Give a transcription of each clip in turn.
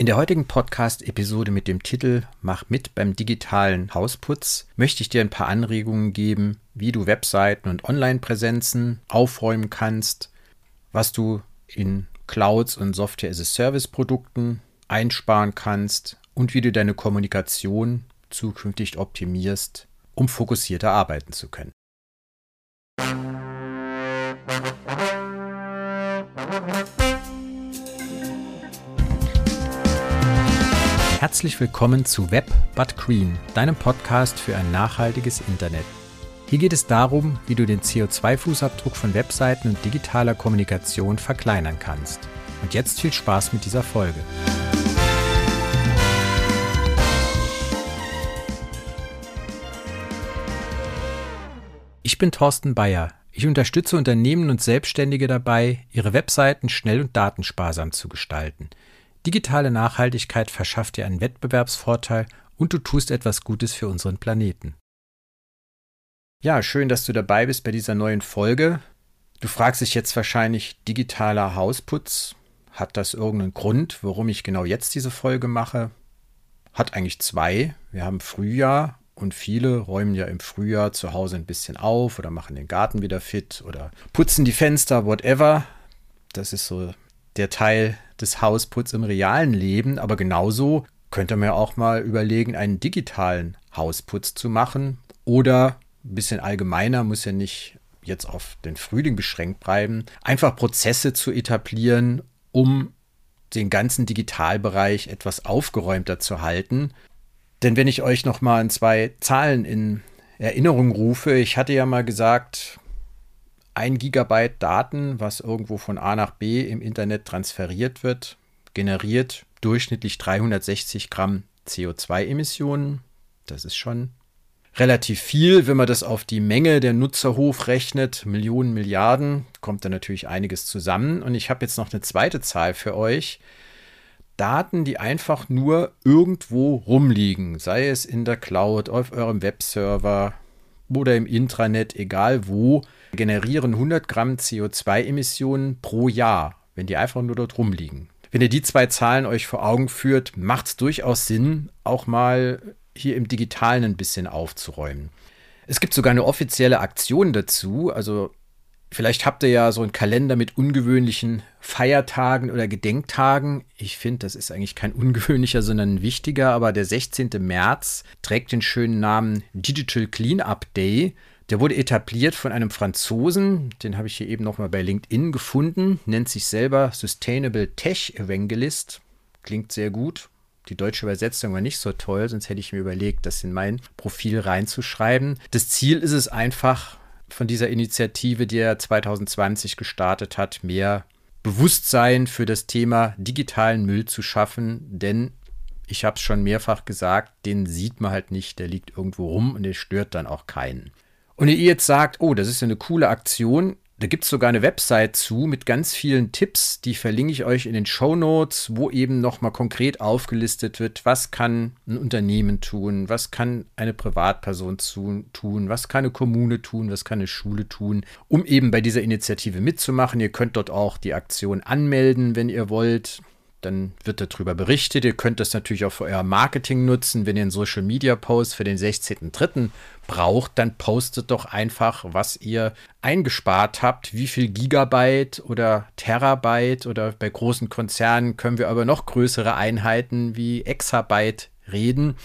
In der heutigen Podcast-Episode mit dem Titel Mach mit beim digitalen Hausputz möchte ich dir ein paar Anregungen geben, wie du Webseiten und Online-Präsenzen aufräumen kannst, was du in Clouds und Software-as-a-Service-Produkten einsparen kannst und wie du deine Kommunikation zukünftig optimierst, um fokussierter arbeiten zu können. Herzlich willkommen zu Web But Green, deinem Podcast für ein nachhaltiges Internet. Hier geht es darum, wie du den CO2-Fußabdruck von Webseiten und digitaler Kommunikation verkleinern kannst. Und jetzt viel Spaß mit dieser Folge. Ich bin Thorsten Bayer. Ich unterstütze Unternehmen und Selbstständige dabei, ihre Webseiten schnell und datensparsam zu gestalten – Digitale Nachhaltigkeit verschafft dir einen Wettbewerbsvorteil und du tust etwas Gutes für unseren Planeten. Ja, schön, dass du dabei bist bei dieser neuen Folge. Du fragst dich jetzt wahrscheinlich, digitaler Hausputz, hat das irgendeinen Grund, warum ich genau jetzt diese Folge mache? Hat eigentlich zwei. Wir haben Frühjahr und viele räumen ja im Frühjahr zu Hause ein bisschen auf oder machen den Garten wieder fit oder putzen die Fenster, whatever. Das ist so der Teil des Hausputz im realen Leben, aber genauso könnte man ja auch mal überlegen, einen digitalen Hausputz zu machen oder ein bisschen allgemeiner, muss ja nicht jetzt auf den Frühling beschränkt bleiben, einfach Prozesse zu etablieren, um den ganzen Digitalbereich etwas aufgeräumter zu halten. Denn wenn ich euch noch mal zwei Zahlen in Erinnerung rufe, ich hatte ja mal gesagt, ein Gigabyte Daten, was irgendwo von A nach B im Internet transferiert wird, generiert durchschnittlich 360 Gramm CO2-Emissionen. Das ist schon relativ viel. Wenn man das auf die Menge der Nutzer hochrechnet, Millionen, Milliarden, kommt da natürlich einiges zusammen. Und ich habe jetzt noch eine zweite Zahl für euch. Daten, die einfach nur irgendwo rumliegen, sei es in der Cloud, auf eurem Webserver oder im Intranet, egal wo, generieren 100 Gramm CO2-Emissionen pro Jahr, wenn die einfach nur dort rumliegen. Wenn ihr die zwei Zahlen euch vor Augen führt, macht es durchaus Sinn, auch mal hier im Digitalen ein bisschen aufzuräumen. Es gibt sogar eine offizielle Aktion dazu. Also vielleicht habt ihr ja so einen Kalender mit ungewöhnlichen Feiertagen oder Gedenktagen. Ich finde, das ist eigentlich kein ungewöhnlicher, sondern ein wichtiger. Aber der 16. März trägt den schönen Namen Digital Cleanup Day. Der wurde etabliert von einem Franzosen, den habe ich hier eben nochmal bei LinkedIn gefunden, nennt sich selber Sustainable Tech Evangelist. Klingt sehr gut. Die deutsche Übersetzung war nicht so toll, sonst hätte ich mir überlegt, das in mein Profil reinzuschreiben. Das Ziel ist es einfach von dieser Initiative, die er 2020 gestartet hat, mehr Bewusstsein für das Thema digitalen Müll zu schaffen, denn ich habe es schon mehrfach gesagt, den sieht man halt nicht, der liegt irgendwo rum und der stört dann auch keinen. Und ihr jetzt sagt, oh, das ist ja eine coole Aktion, da gibt es sogar eine Website zu mit ganz vielen Tipps, die verlinke ich euch in den Show Notes, wo eben nochmal konkret aufgelistet wird, was kann ein Unternehmen tun, was kann eine Privatperson tun, was kann eine Kommune tun, was kann eine Schule tun, um eben bei dieser Initiative mitzumachen. Ihr könnt dort auch die Aktion anmelden, wenn ihr wollt dann wird darüber berichtet. Ihr könnt das natürlich auch für euer Marketing nutzen. Wenn ihr einen Social Media Post für den 16.03. braucht, dann postet doch einfach, was ihr eingespart habt, wie viel Gigabyte oder Terabyte oder bei großen Konzernen können wir aber noch größere Einheiten wie Exabyte reden.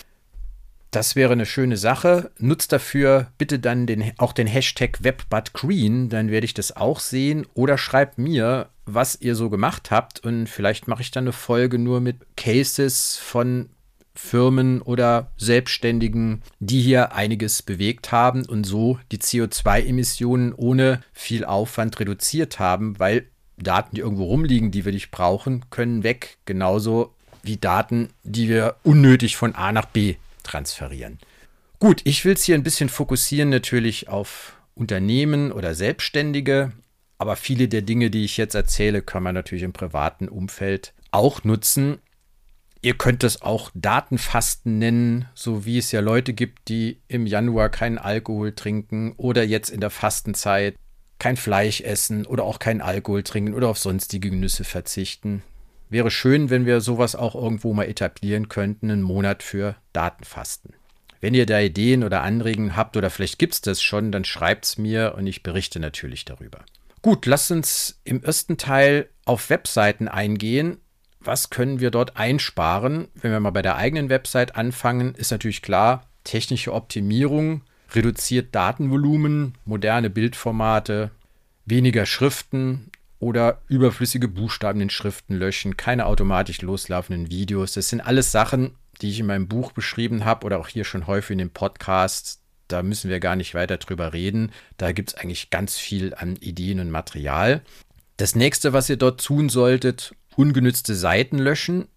Das wäre eine schöne Sache. Nutzt dafür bitte dann den, auch den Hashtag WebButGreen, dann werde ich das auch sehen. Oder schreibt mir, was ihr so gemacht habt und vielleicht mache ich dann eine Folge nur mit Cases von Firmen oder Selbstständigen, die hier einiges bewegt haben und so die CO2-Emissionen ohne viel Aufwand reduziert haben, weil Daten, die irgendwo rumliegen, die wir nicht brauchen, können weg. Genauso wie Daten, die wir unnötig von A nach B transferieren. Gut, ich will es hier ein bisschen fokussieren natürlich auf Unternehmen oder Selbstständige, aber viele der Dinge, die ich jetzt erzähle, kann man natürlich im privaten Umfeld auch nutzen. Ihr könnt es auch Datenfasten nennen, so wie es ja Leute gibt, die im Januar keinen Alkohol trinken oder jetzt in der Fastenzeit kein Fleisch essen oder auch keinen Alkohol trinken oder auf sonstige Genüsse verzichten. Wäre schön, wenn wir sowas auch irgendwo mal etablieren könnten, einen Monat für Datenfasten. Wenn ihr da Ideen oder Anregungen habt oder vielleicht gibt es das schon, dann schreibt es mir und ich berichte natürlich darüber. Gut, lasst uns im ersten Teil auf Webseiten eingehen. Was können wir dort einsparen? Wenn wir mal bei der eigenen Website anfangen, ist natürlich klar, technische Optimierung reduziert Datenvolumen, moderne Bildformate, weniger Schriften oder überflüssige Buchstaben in Schriften löschen, keine automatisch loslaufenden Videos. Das sind alles Sachen, die ich in meinem Buch beschrieben habe oder auch hier schon häufig in dem Podcast. Da müssen wir gar nicht weiter drüber reden. Da gibt es eigentlich ganz viel an Ideen und Material. Das nächste, was ihr dort tun solltet, ungenützte Seiten löschen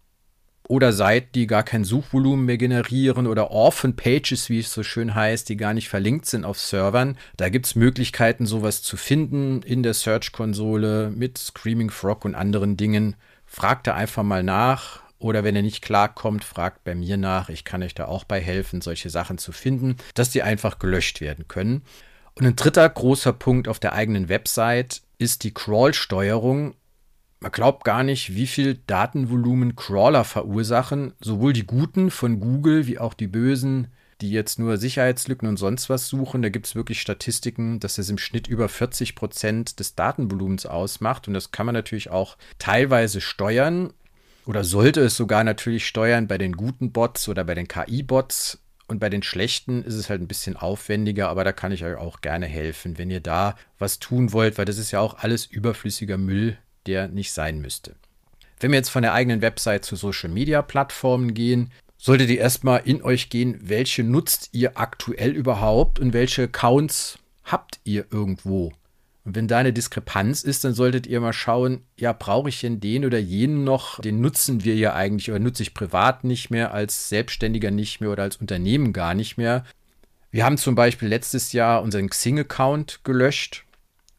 oder Seiten, die gar kein Suchvolumen mehr generieren oder Orphan Pages, wie es so schön heißt, die gar nicht verlinkt sind auf Servern. Da gibt es Möglichkeiten, sowas zu finden in der Search-Konsole mit Screaming Frog und anderen Dingen. Fragt da einfach mal nach. Oder wenn ihr nicht klarkommt, fragt bei mir nach. Ich kann euch da auch bei helfen, solche Sachen zu finden, dass die einfach gelöscht werden können. Und ein dritter großer Punkt auf der eigenen Website ist die Crawl-Steuerung man glaubt gar nicht, wie viel Datenvolumen Crawler verursachen, sowohl die guten von Google wie auch die bösen, die jetzt nur Sicherheitslücken und sonst was suchen. Da gibt es wirklich Statistiken, dass es im Schnitt über 40 Prozent des Datenvolumens ausmacht. Und das kann man natürlich auch teilweise steuern oder sollte es sogar natürlich steuern bei den guten Bots oder bei den KI-Bots. Und bei den schlechten ist es halt ein bisschen aufwendiger, aber da kann ich euch auch gerne helfen, wenn ihr da was tun wollt, weil das ist ja auch alles überflüssiger Müll, der nicht sein müsste. Wenn wir jetzt von der eigenen Website zu Social Media Plattformen gehen, solltet ihr erstmal in euch gehen, welche nutzt ihr aktuell überhaupt und welche Accounts habt ihr irgendwo. Und wenn da eine Diskrepanz ist, dann solltet ihr mal schauen, ja, brauche ich denn den oder jenen noch? Den nutzen wir ja eigentlich oder nutze ich privat nicht mehr, als Selbstständiger nicht mehr oder als Unternehmen gar nicht mehr. Wir haben zum Beispiel letztes Jahr unseren Xing-Account gelöscht,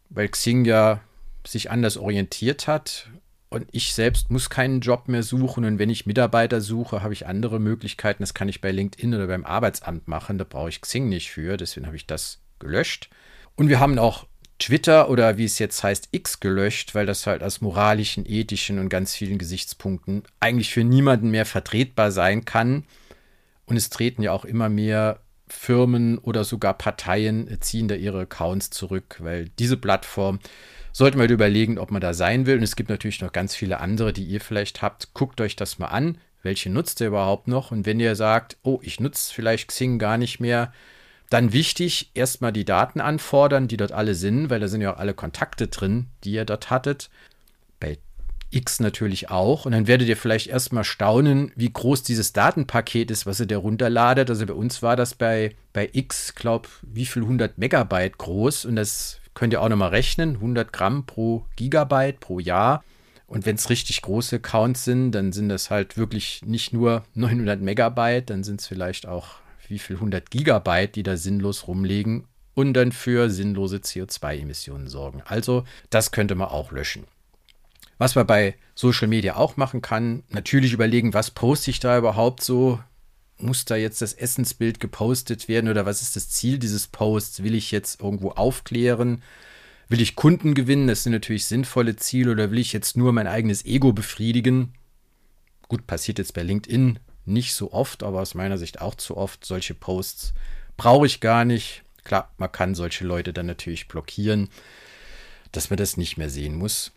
weil Xing ja sich anders orientiert hat. Und ich selbst muss keinen Job mehr suchen. Und wenn ich Mitarbeiter suche, habe ich andere Möglichkeiten. Das kann ich bei LinkedIn oder beim Arbeitsamt machen. Da brauche ich Xing nicht für. Deswegen habe ich das gelöscht. Und wir haben auch Twitter oder wie es jetzt heißt, X gelöscht, weil das halt aus moralischen, ethischen und ganz vielen Gesichtspunkten eigentlich für niemanden mehr vertretbar sein kann. Und es treten ja auch immer mehr Firmen oder sogar Parteien ziehen da ihre Accounts zurück, weil diese Plattform sollte man überlegen, ob man da sein will. Und es gibt natürlich noch ganz viele andere, die ihr vielleicht habt. Guckt euch das mal an. Welche nutzt ihr überhaupt noch? Und wenn ihr sagt, oh, ich nutze vielleicht Xing gar nicht mehr, dann wichtig, erstmal die Daten anfordern, die dort alle sind, weil da sind ja auch alle Kontakte drin, die ihr dort hattet. Bei X natürlich auch. Und dann werdet ihr vielleicht erstmal staunen, wie groß dieses Datenpaket ist, was ihr da runterladet. Also bei uns war das bei, bei X, glaube wie viel 100 Megabyte groß. Und das könnt ihr auch nochmal rechnen. 100 Gramm pro Gigabyte pro Jahr. Und wenn es richtig große Accounts sind, dann sind das halt wirklich nicht nur 900 Megabyte, dann sind es vielleicht auch wie viel 100 Gigabyte, die da sinnlos rumliegen und dann für sinnlose CO2-Emissionen sorgen. Also das könnte man auch löschen. Was man bei Social Media auch machen kann, natürlich überlegen, was poste ich da überhaupt so? muss da jetzt das Essensbild gepostet werden oder was ist das Ziel dieses Posts? Will ich jetzt irgendwo aufklären? Will ich Kunden gewinnen? Das sind natürlich sinnvolle Ziele oder will ich jetzt nur mein eigenes Ego befriedigen? Gut, passiert jetzt bei LinkedIn nicht so oft, aber aus meiner Sicht auch zu oft. Solche Posts brauche ich gar nicht. Klar, man kann solche Leute dann natürlich blockieren, dass man das nicht mehr sehen muss.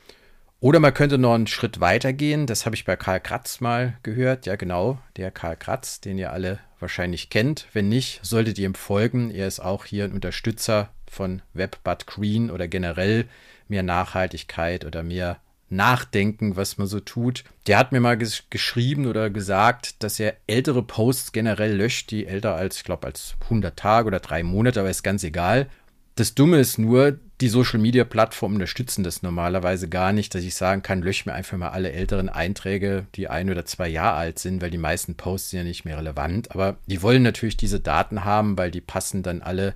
Oder man könnte noch einen Schritt weiter gehen. Das habe ich bei Karl Kratz mal gehört. Ja, genau, der Karl Kratz, den ihr alle wahrscheinlich kennt. Wenn nicht, solltet ihr ihm folgen. Er ist auch hier ein Unterstützer von WebBud Green oder generell mehr Nachhaltigkeit oder mehr Nachdenken, was man so tut. Der hat mir mal ges geschrieben oder gesagt, dass er ältere Posts generell löscht, die älter als, ich glaube, als 100 Tage oder drei Monate, aber ist ganz egal. Das Dumme ist nur, die Social Media Plattformen unterstützen das normalerweise gar nicht, dass ich sagen kann, lösch mir einfach mal alle älteren Einträge, die ein oder zwei Jahre alt sind, weil die meisten Posts sind ja nicht mehr relevant. Aber die wollen natürlich diese Daten haben, weil die passen dann alle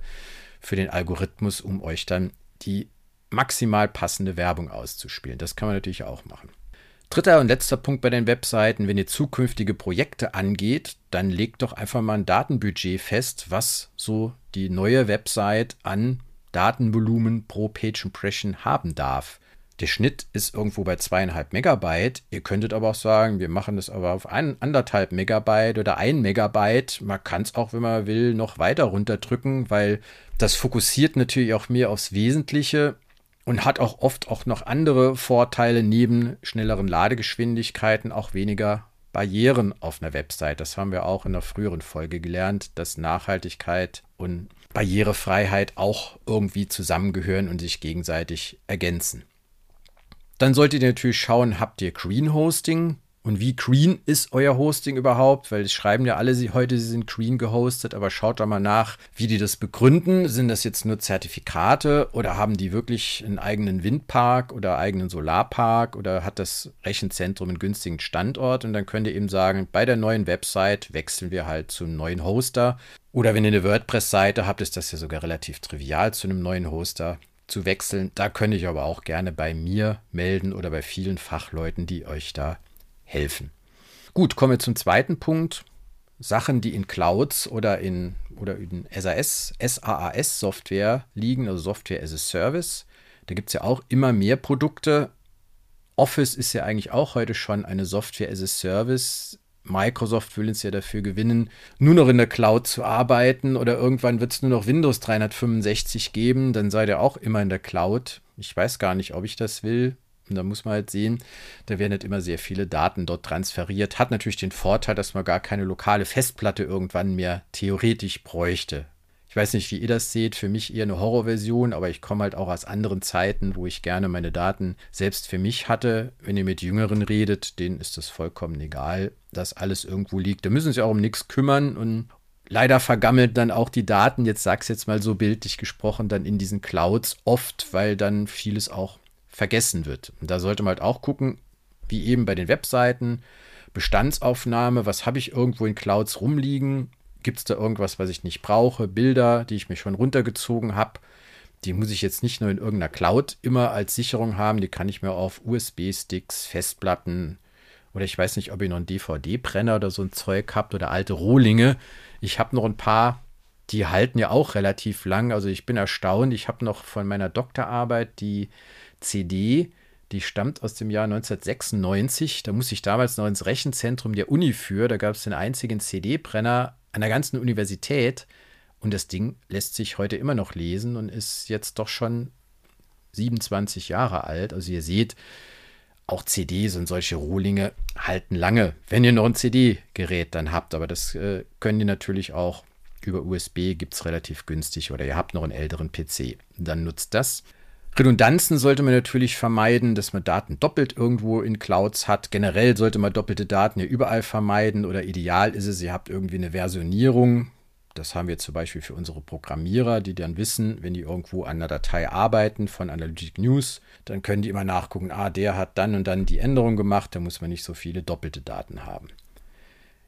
für den Algorithmus, um euch dann die maximal passende Werbung auszuspielen. Das kann man natürlich auch machen. Dritter und letzter Punkt bei den Webseiten, wenn ihr zukünftige Projekte angeht, dann legt doch einfach mal ein Datenbudget fest, was so die neue Website an Datenvolumen pro Page Impression haben darf. Der Schnitt ist irgendwo bei zweieinhalb Megabyte. Ihr könntet aber auch sagen, wir machen das aber auf ein, anderthalb Megabyte oder ein Megabyte. Man kann es auch, wenn man will, noch weiter runterdrücken, weil das fokussiert natürlich auch mehr aufs Wesentliche und hat auch oft auch noch andere Vorteile neben schnelleren Ladegeschwindigkeiten, auch weniger Barrieren auf einer Website. Das haben wir auch in einer früheren Folge gelernt, dass Nachhaltigkeit und Barrierefreiheit auch irgendwie zusammengehören und sich gegenseitig ergänzen. Dann solltet ihr natürlich schauen, habt ihr Green Hosting? Und wie green ist euer Hosting überhaupt? Weil es schreiben ja alle sie heute, sie sind green gehostet, aber schaut da mal nach, wie die das begründen. Sind das jetzt nur Zertifikate oder haben die wirklich einen eigenen Windpark oder eigenen Solarpark oder hat das Rechenzentrum einen günstigen Standort? Und dann könnt ihr eben sagen, bei der neuen Website wechseln wir halt zum neuen Hoster. Oder wenn ihr eine WordPress-Seite habt, ist das ja sogar relativ trivial zu einem neuen Hoster zu wechseln. Da könnte ich aber auch gerne bei mir melden oder bei vielen Fachleuten, die euch da helfen. Gut, kommen wir zum zweiten Punkt. Sachen, die in Clouds oder in, oder in SAS, SaaS-Software liegen, also Software as a Service. Da gibt es ja auch immer mehr Produkte. Office ist ja eigentlich auch heute schon eine Software as a Service. Microsoft will uns ja dafür gewinnen, nur noch in der Cloud zu arbeiten oder irgendwann wird es nur noch Windows 365 geben, dann seid ihr auch immer in der Cloud. Ich weiß gar nicht, ob ich das will. Und da muss man halt sehen, da werden halt immer sehr viele Daten dort transferiert. Hat natürlich den Vorteil, dass man gar keine lokale Festplatte irgendwann mehr theoretisch bräuchte. Ich weiß nicht, wie ihr das seht. Für mich eher eine Horrorversion, aber ich komme halt auch aus anderen Zeiten, wo ich gerne meine Daten selbst für mich hatte. Wenn ihr mit Jüngeren redet, denen ist das vollkommen egal, dass alles irgendwo liegt. Da müssen sie auch um nichts kümmern und leider vergammelt dann auch die Daten, jetzt sag's jetzt mal so bildlich gesprochen, dann in diesen Clouds oft, weil dann vieles auch vergessen wird. Und da sollte man halt auch gucken, wie eben bei den Webseiten, Bestandsaufnahme, was habe ich irgendwo in Clouds rumliegen, Gibt es da irgendwas, was ich nicht brauche? Bilder, die ich mir schon runtergezogen habe. Die muss ich jetzt nicht nur in irgendeiner Cloud immer als Sicherung haben. Die kann ich mir auf USB-Sticks, Festplatten oder ich weiß nicht, ob ihr noch einen DVD-Brenner oder so ein Zeug habt oder alte Rohlinge. Ich habe noch ein paar, die halten ja auch relativ lang. Also ich bin erstaunt. Ich habe noch von meiner Doktorarbeit die CD, die stammt aus dem Jahr 1996. Da musste ich damals noch ins Rechenzentrum der Uni für. Da gab es den einzigen CD-Brenner an der ganzen Universität. Und das Ding lässt sich heute immer noch lesen und ist jetzt doch schon 27 Jahre alt. Also ihr seht, auch CDs und solche Rohlinge halten lange, wenn ihr noch ein CD-Gerät dann habt. Aber das äh, können die natürlich auch über USB, gibt es relativ günstig oder ihr habt noch einen älteren PC. Dann nutzt das. Redundanzen sollte man natürlich vermeiden, dass man Daten doppelt irgendwo in Clouds hat. Generell sollte man doppelte Daten ja überall vermeiden oder ideal ist es, ihr habt irgendwie eine Versionierung. Das haben wir zum Beispiel für unsere Programmierer, die dann wissen, wenn die irgendwo an einer Datei arbeiten von Analytic News, dann können die immer nachgucken, ah, der hat dann und dann die Änderung gemacht, da muss man nicht so viele doppelte Daten haben.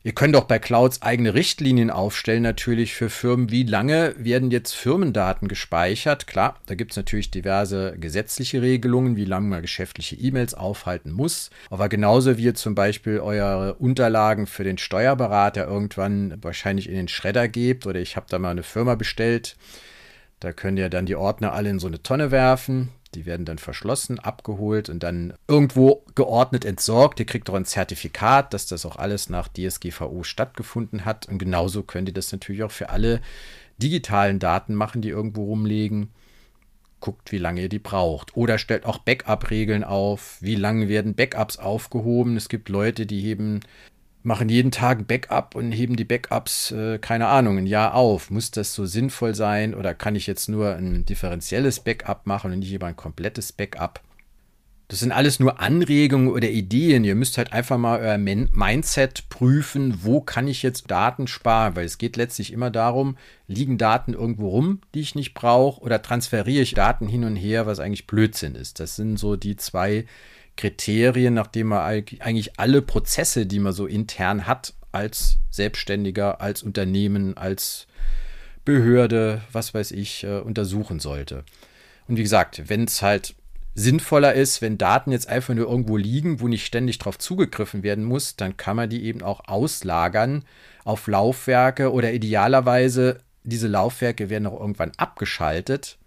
Ihr könnt auch bei Clouds eigene Richtlinien aufstellen, natürlich für Firmen. Wie lange werden jetzt Firmendaten gespeichert? Klar, da gibt es natürlich diverse gesetzliche Regelungen, wie lange man geschäftliche E-Mails aufhalten muss. Aber genauso wie ihr zum Beispiel eure Unterlagen für den Steuerberater irgendwann wahrscheinlich in den Schredder gebt oder ich habe da mal eine Firma bestellt. Da könnt ihr dann die Ordner alle in so eine Tonne werfen. Die werden dann verschlossen, abgeholt und dann irgendwo geordnet entsorgt. Ihr kriegt auch ein Zertifikat, dass das auch alles nach DSGVO stattgefunden hat. Und genauso könnt ihr das natürlich auch für alle digitalen Daten machen, die irgendwo rumliegen. Guckt, wie lange ihr die braucht. Oder stellt auch Backup-Regeln auf. Wie lange werden Backups aufgehoben? Es gibt Leute, die heben machen jeden Tag ein Backup und heben die Backups, äh, keine Ahnung, ein Jahr auf. Muss das so sinnvoll sein oder kann ich jetzt nur ein differenzielles Backup machen und nicht über ein komplettes Backup? Das sind alles nur Anregungen oder Ideen. Ihr müsst halt einfach mal euer Mindset prüfen, wo kann ich jetzt Daten sparen, weil es geht letztlich immer darum, liegen Daten irgendwo rum, die ich nicht brauche, oder transferiere ich Daten hin und her, was eigentlich Blödsinn ist. Das sind so die zwei Kriterien, nachdem man eigentlich alle Prozesse, die man so intern hat, als Selbstständiger, als Unternehmen, als Behörde, was weiß ich, äh, untersuchen sollte. Und wie gesagt, wenn es halt sinnvoller ist, wenn Daten jetzt einfach nur irgendwo liegen, wo nicht ständig drauf zugegriffen werden muss, dann kann man die eben auch auslagern auf Laufwerke oder idealerweise diese Laufwerke werden auch irgendwann abgeschaltet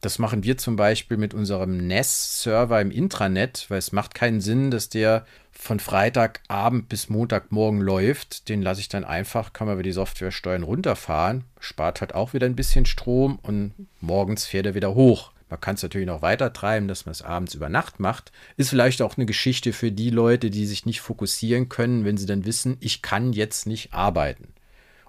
Das machen wir zum Beispiel mit unserem NES-Server im Intranet, weil es macht keinen Sinn, dass der von Freitagabend bis Montagmorgen läuft. Den lasse ich dann einfach, kann man über die Software steuern, runterfahren. Spart halt auch wieder ein bisschen Strom und morgens fährt er wieder hoch. Man kann es natürlich noch weiter treiben, dass man es abends über Nacht macht. Ist vielleicht auch eine Geschichte für die Leute, die sich nicht fokussieren können, wenn sie dann wissen, ich kann jetzt nicht arbeiten.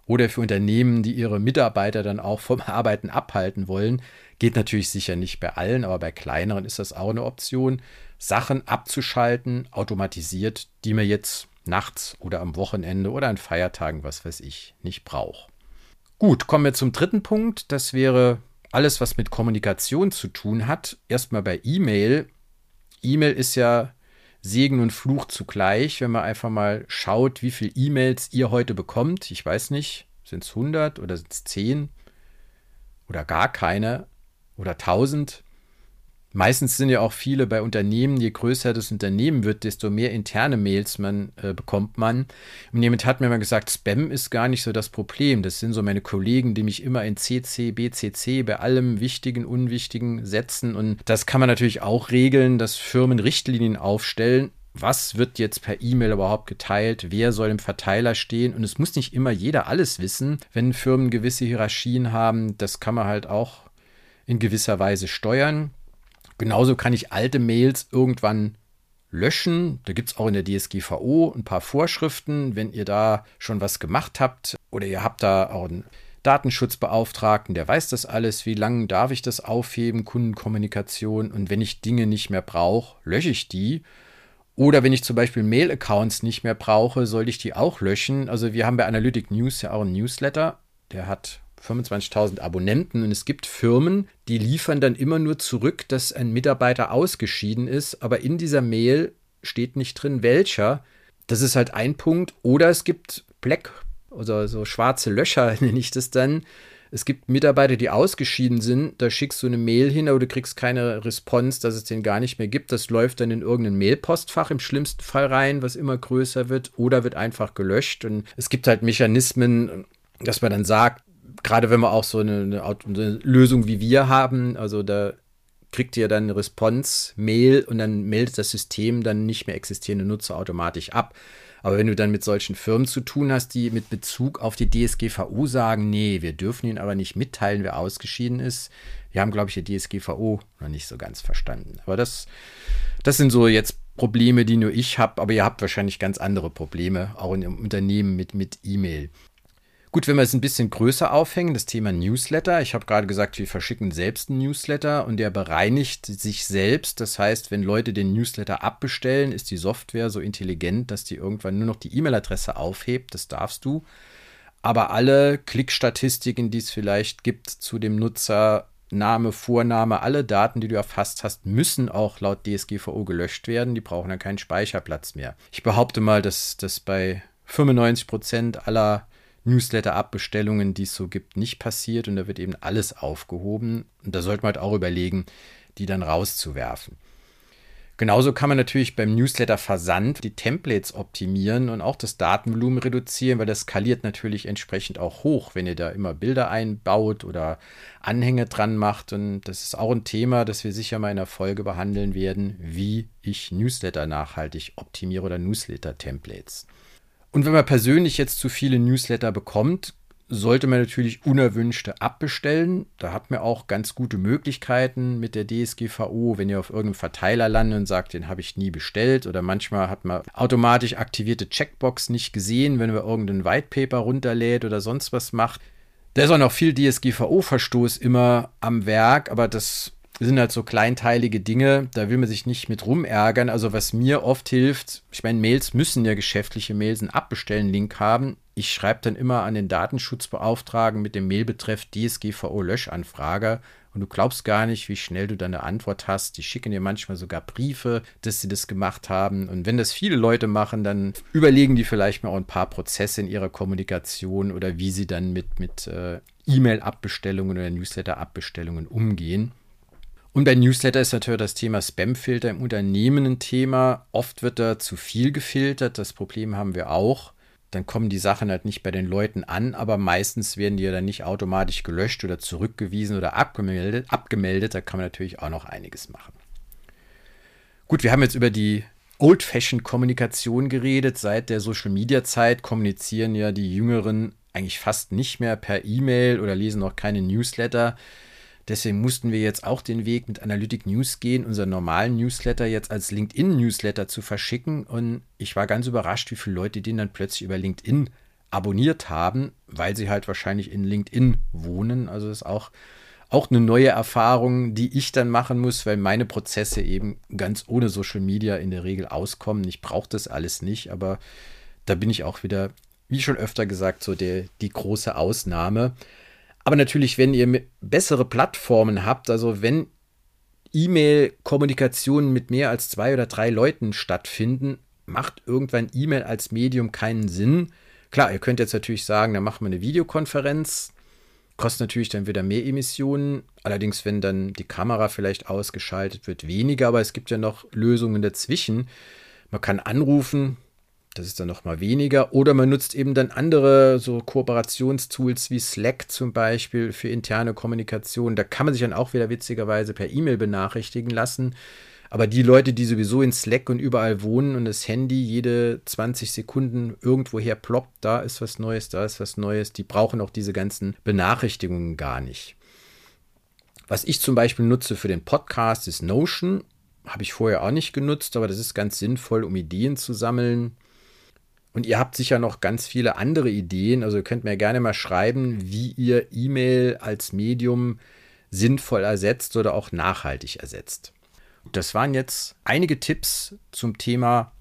Oder für Unternehmen, die ihre Mitarbeiter dann auch vom Arbeiten abhalten wollen. Geht natürlich sicher nicht bei allen, aber bei kleineren ist das auch eine Option, Sachen abzuschalten, automatisiert, die man jetzt nachts oder am Wochenende oder an Feiertagen, was weiß ich, nicht braucht. Gut, kommen wir zum dritten Punkt. Das wäre alles, was mit Kommunikation zu tun hat. Erstmal bei E-Mail. E-Mail ist ja Segen und Fluch zugleich, wenn man einfach mal schaut, wie viele E-Mails ihr heute bekommt. Ich weiß nicht, sind es 100 oder sind es 10 oder gar keine oder 1000. Meistens sind ja auch viele bei Unternehmen, je größer das Unternehmen wird, desto mehr interne Mails man äh, bekommt man. Und jemand hat mir mal gesagt, Spam ist gar nicht so das Problem. Das sind so meine Kollegen, die mich immer in CC, BCC bei allem Wichtigen, Unwichtigen setzen. Und das kann man natürlich auch regeln, dass Firmen Richtlinien aufstellen. Was wird jetzt per E-Mail überhaupt geteilt? Wer soll im Verteiler stehen? Und es muss nicht immer jeder alles wissen. Wenn Firmen gewisse Hierarchien haben, das kann man halt auch in gewisser Weise steuern. Genauso kann ich alte Mails irgendwann löschen. Da gibt es auch in der DSGVO ein paar Vorschriften. Wenn ihr da schon was gemacht habt oder ihr habt da auch einen Datenschutzbeauftragten, der weiß das alles, wie lange darf ich das aufheben, Kundenkommunikation und wenn ich Dinge nicht mehr brauche, lösche ich die. Oder wenn ich zum Beispiel Mail-Accounts nicht mehr brauche, soll ich die auch löschen. Also wir haben bei Analytic News ja auch einen Newsletter, der hat 25.000 Abonnenten und es gibt Firmen, die liefern dann immer nur zurück, dass ein Mitarbeiter ausgeschieden ist, aber in dieser Mail steht nicht drin, welcher. Das ist halt ein Punkt. Oder es gibt Black, also so schwarze Löcher nenne ich das dann. Es gibt Mitarbeiter, die ausgeschieden sind, da schickst du eine Mail hin, aber du kriegst keine Response, dass es den gar nicht mehr gibt. Das läuft dann in irgendein Mailpostfach im schlimmsten Fall rein, was immer größer wird, oder wird einfach gelöscht. Und es gibt halt Mechanismen, dass man dann sagt, gerade wenn wir auch so eine, eine, eine, Lösung wie wir haben, also da kriegt ihr dann eine Response-Mail und dann meldet das System dann nicht mehr existierende Nutzer automatisch ab. Aber wenn du dann mit solchen Firmen zu tun hast, die mit Bezug auf die DSGVO sagen, nee, wir dürfen ihnen aber nicht mitteilen, wer ausgeschieden ist, wir haben, glaube ich, die DSGVO noch nicht so ganz verstanden. Aber das, das sind so jetzt Probleme, die nur ich habe, aber ihr habt wahrscheinlich ganz andere Probleme, auch in Unternehmen mit, mit E-Mail. Gut, wenn wir es ein bisschen größer aufhängen, das Thema Newsletter. Ich habe gerade gesagt, wir verschicken selbst einen Newsletter und der bereinigt sich selbst. Das heißt, wenn Leute den Newsletter abbestellen, ist die Software so intelligent, dass die irgendwann nur noch die E-Mail-Adresse aufhebt. Das darfst du. Aber alle Klickstatistiken, die es vielleicht gibt zu dem Nutzer, Name, Vorname, alle Daten, die du erfasst hast, müssen auch laut DSGVO gelöscht werden. Die brauchen dann keinen Speicherplatz mehr. Ich behaupte mal, dass das bei 95 Prozent aller Newsletter-Abbestellungen, die es so gibt, nicht passiert und da wird eben alles aufgehoben. Und da sollte man halt auch überlegen, die dann rauszuwerfen. Genauso kann man natürlich beim Newsletter-Versand die Templates optimieren und auch das Datenvolumen reduzieren, weil das skaliert natürlich entsprechend auch hoch, wenn ihr da immer Bilder einbaut oder Anhänge dran macht. Und das ist auch ein Thema, das wir sicher mal in der Folge behandeln werden, wie ich Newsletter nachhaltig optimiere oder Newsletter-Templates. Und wenn man persönlich jetzt zu viele Newsletter bekommt, sollte man natürlich unerwünschte abbestellen. Da hat man auch ganz gute Möglichkeiten mit der DSGVO, wenn ihr auf irgendeinem Verteiler landet und sagt, den habe ich nie bestellt. Oder manchmal hat man automatisch aktivierte Checkbox nicht gesehen, wenn man irgendein Whitepaper runterlädt oder sonst was macht. Da ist auch noch viel DSGVO-Verstoß immer am Werk, aber das sind halt so kleinteilige Dinge, da will man sich nicht mit rumärgern. Also was mir oft hilft, ich meine, Mails müssen ja geschäftliche Mails einen Abbestellen-Link haben. Ich schreibe dann immer an den Datenschutzbeauftragten mit dem Mailbetreff DSGVO-Löschanfrage und du glaubst gar nicht, wie schnell du deine Antwort hast. Die schicken dir manchmal sogar Briefe, dass sie das gemacht haben. Und wenn das viele Leute machen, dann überlegen die vielleicht mal auch ein paar Prozesse in ihrer Kommunikation oder wie sie dann mit, mit äh, E-Mail-Abbestellungen oder Newsletter-Abbestellungen umgehen. Und bei Newsletter ist natürlich das Thema Spamfilter im Unternehmen ein Thema. Oft wird da zu viel gefiltert. Das Problem haben wir auch. dann kommen die Sachen halt nicht bei den Leuten an, aber meistens werden die ja dann nicht automatisch gelöscht oder zurückgewiesen oder abgemeldet. Abgemeldet, da kann man natürlich auch noch einiges machen. Gut, wir haben jetzt über die Old-Fashioned-Kommunikation geredet. Seit der Social-Media-Zeit kommunizieren ja die Jüngeren eigentlich fast nicht mehr per E-Mail oder lesen auch keine Newsletter. Deswegen mussten wir jetzt auch den Weg mit Analytic News gehen, unseren normalen Newsletter jetzt als LinkedIn-Newsletter zu verschicken. Und ich war ganz überrascht, wie viele Leute den dann plötzlich über LinkedIn abonniert haben, weil sie halt wahrscheinlich in LinkedIn wohnen. Also das ist auch, auch eine neue Erfahrung, die ich dann machen muss, weil meine Prozesse eben ganz ohne Social Media in der Regel auskommen. Ich brauche das alles nicht, aber da bin ich auch wieder, wie schon öfter gesagt, so der, die große Ausnahme. Aber natürlich, wenn ihr bessere Plattformen habt, also wenn E-Mail-Kommunikationen mit mehr als zwei oder drei Leuten stattfinden, macht irgendwann E-Mail als Medium keinen Sinn. Klar, ihr könnt jetzt natürlich sagen, dann machen wir eine Videokonferenz. Kostet natürlich dann wieder mehr Emissionen. Allerdings, wenn dann die Kamera vielleicht ausgeschaltet wird, weniger. Aber es gibt ja noch Lösungen dazwischen. Man kann anrufen, das ist dann noch mal weniger. Oder man nutzt eben dann andere so Kooperationstools wie Slack zum Beispiel für interne Kommunikation. Da kann man sich dann auch wieder witzigerweise per E-Mail benachrichtigen lassen. Aber die Leute, die sowieso in Slack und überall wohnen und das Handy jede 20 Sekunden irgendwoher ploppt, da ist was Neues, da ist was Neues, die brauchen auch diese ganzen Benachrichtigungen gar nicht. Was ich zum Beispiel nutze für den Podcast ist Notion. Habe ich vorher auch nicht genutzt, aber das ist ganz sinnvoll, um Ideen zu sammeln. Und ihr habt sicher noch ganz viele andere Ideen. Also ihr könnt mir gerne mal schreiben, wie ihr E-Mail als Medium sinnvoll ersetzt oder auch nachhaltig ersetzt. Das waren jetzt einige Tipps zum Thema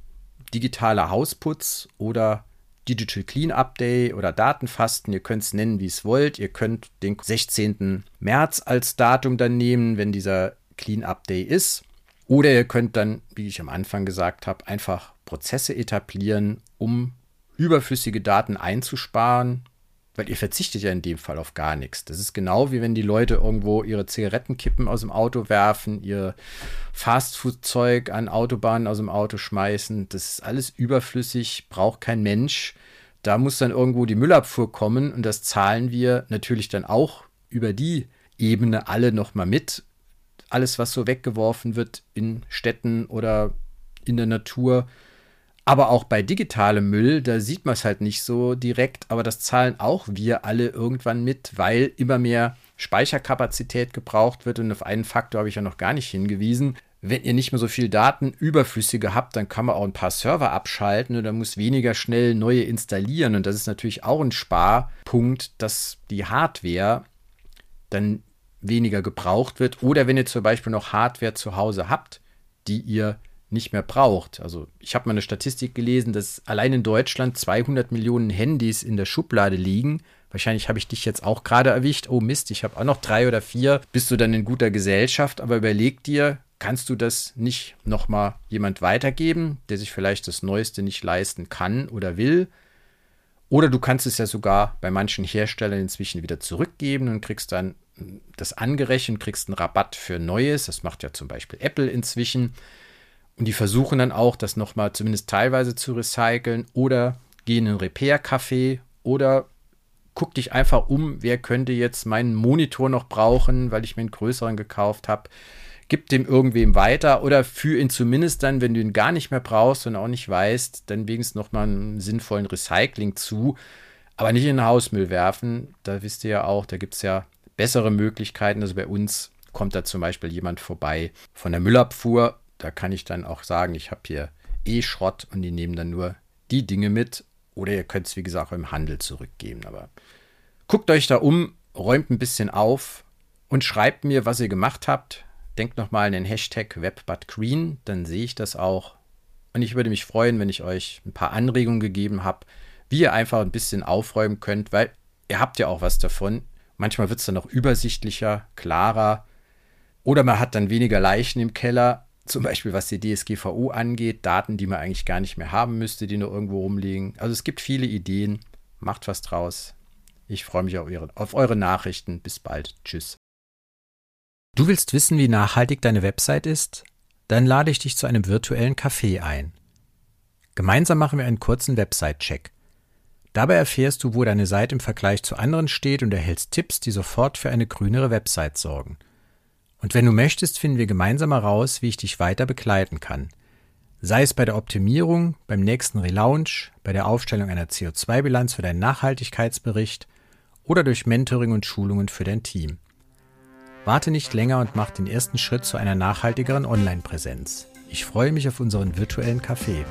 digitaler Hausputz oder Digital Cleanup Day oder Datenfasten. Ihr könnt es nennen, wie es wollt. Ihr könnt den 16. März als Datum dann nehmen, wenn dieser Cleanup Day ist. Oder ihr könnt dann, wie ich am Anfang gesagt habe, einfach Prozesse etablieren, um überflüssige Daten einzusparen, weil ihr verzichtet ja in dem Fall auf gar nichts. Das ist genau wie wenn die Leute irgendwo ihre Zigarettenkippen aus dem Auto werfen, ihr Fastfood-Zeug an Autobahnen aus dem Auto schmeißen. Das ist alles überflüssig, braucht kein Mensch. Da muss dann irgendwo die Müllabfuhr kommen und das zahlen wir natürlich dann auch über die Ebene alle nochmal mit alles, was so weggeworfen wird in Städten oder in der Natur. Aber auch bei digitalem Müll, da sieht man es halt nicht so direkt, aber das zahlen auch wir alle irgendwann mit, weil immer mehr Speicherkapazität gebraucht wird. Und auf einen Faktor habe ich ja noch gar nicht hingewiesen. Wenn ihr nicht mehr so viel Daten überflüssige habt, dann kann man auch ein paar Server abschalten und dann muss weniger schnell neue installieren. Und das ist natürlich auch ein Sparpunkt, dass die Hardware dann weniger gebraucht wird. Oder wenn ihr zum Beispiel noch Hardware zu Hause habt, die ihr nicht mehr braucht. Also ich habe mal eine Statistik gelesen, dass allein in Deutschland 200 Millionen Handys in der Schublade liegen. Wahrscheinlich habe ich dich jetzt auch gerade erwischt. Oh Mist, ich habe auch noch drei oder vier. Bist du dann in guter Gesellschaft? Aber überleg dir, kannst du das nicht nochmal jemand weitergeben, der sich vielleicht das Neueste nicht leisten kann oder will? Oder du kannst es ja sogar bei manchen Herstellern inzwischen wieder zurückgeben und kriegst dann das angerechnet, kriegst einen Rabatt für Neues. Das macht ja zum Beispiel Apple inzwischen. Und die versuchen dann auch, das nochmal zumindest teilweise zu recyceln oder gehen in ein Repair-Café oder guck dich einfach um, wer könnte jetzt meinen Monitor noch brauchen, weil ich mir einen größeren gekauft habe. Gib dem irgendwem weiter oder führ ihn zumindest dann, wenn du ihn gar nicht mehr brauchst und auch nicht weißt, dann wenigstens nochmal einen sinnvollen Recycling zu. Aber nicht in den Hausmüll werfen. Da wisst ihr ja auch, da gibt es ja bessere Möglichkeiten. Also bei uns kommt da zum Beispiel jemand vorbei von der Müllabfuhr. Da kann ich dann auch sagen, ich habe hier E-Schrott und die nehmen dann nur die Dinge mit. Oder ihr könnt es, wie gesagt, im Handel zurückgeben. Aber guckt euch da um, räumt ein bisschen auf und schreibt mir, was ihr gemacht habt. Denkt nochmal an den Hashtag WebButGreen, dann sehe ich das auch. Und ich würde mich freuen, wenn ich euch ein paar Anregungen gegeben habe, wie ihr einfach ein bisschen aufräumen könnt, weil ihr habt ja auch was davon. Manchmal wird es dann noch übersichtlicher, klarer. Oder man hat dann weniger Leichen im Keller, zum Beispiel was die DSGVO angeht, Daten, die man eigentlich gar nicht mehr haben müsste, die nur irgendwo rumliegen. Also es gibt viele Ideen. Macht was draus. Ich freue mich auf eure, auf eure Nachrichten. Bis bald. Tschüss. Du willst wissen, wie nachhaltig deine Website ist? Dann lade ich dich zu einem virtuellen Café ein. Gemeinsam machen wir einen kurzen Website-Check. Dabei erfährst du, wo deine Seite im Vergleich zu anderen steht und erhältst Tipps, die sofort für eine grünere Website sorgen. Und wenn du möchtest, finden wir gemeinsam heraus, wie ich dich weiter begleiten kann. Sei es bei der Optimierung, beim nächsten Relaunch, bei der Aufstellung einer CO2-Bilanz für deinen Nachhaltigkeitsbericht oder durch Mentoring und Schulungen für dein Team. Warte nicht länger und mach den ersten Schritt zu einer nachhaltigeren Online-Präsenz. Ich freue mich auf unseren virtuellen Kaffee.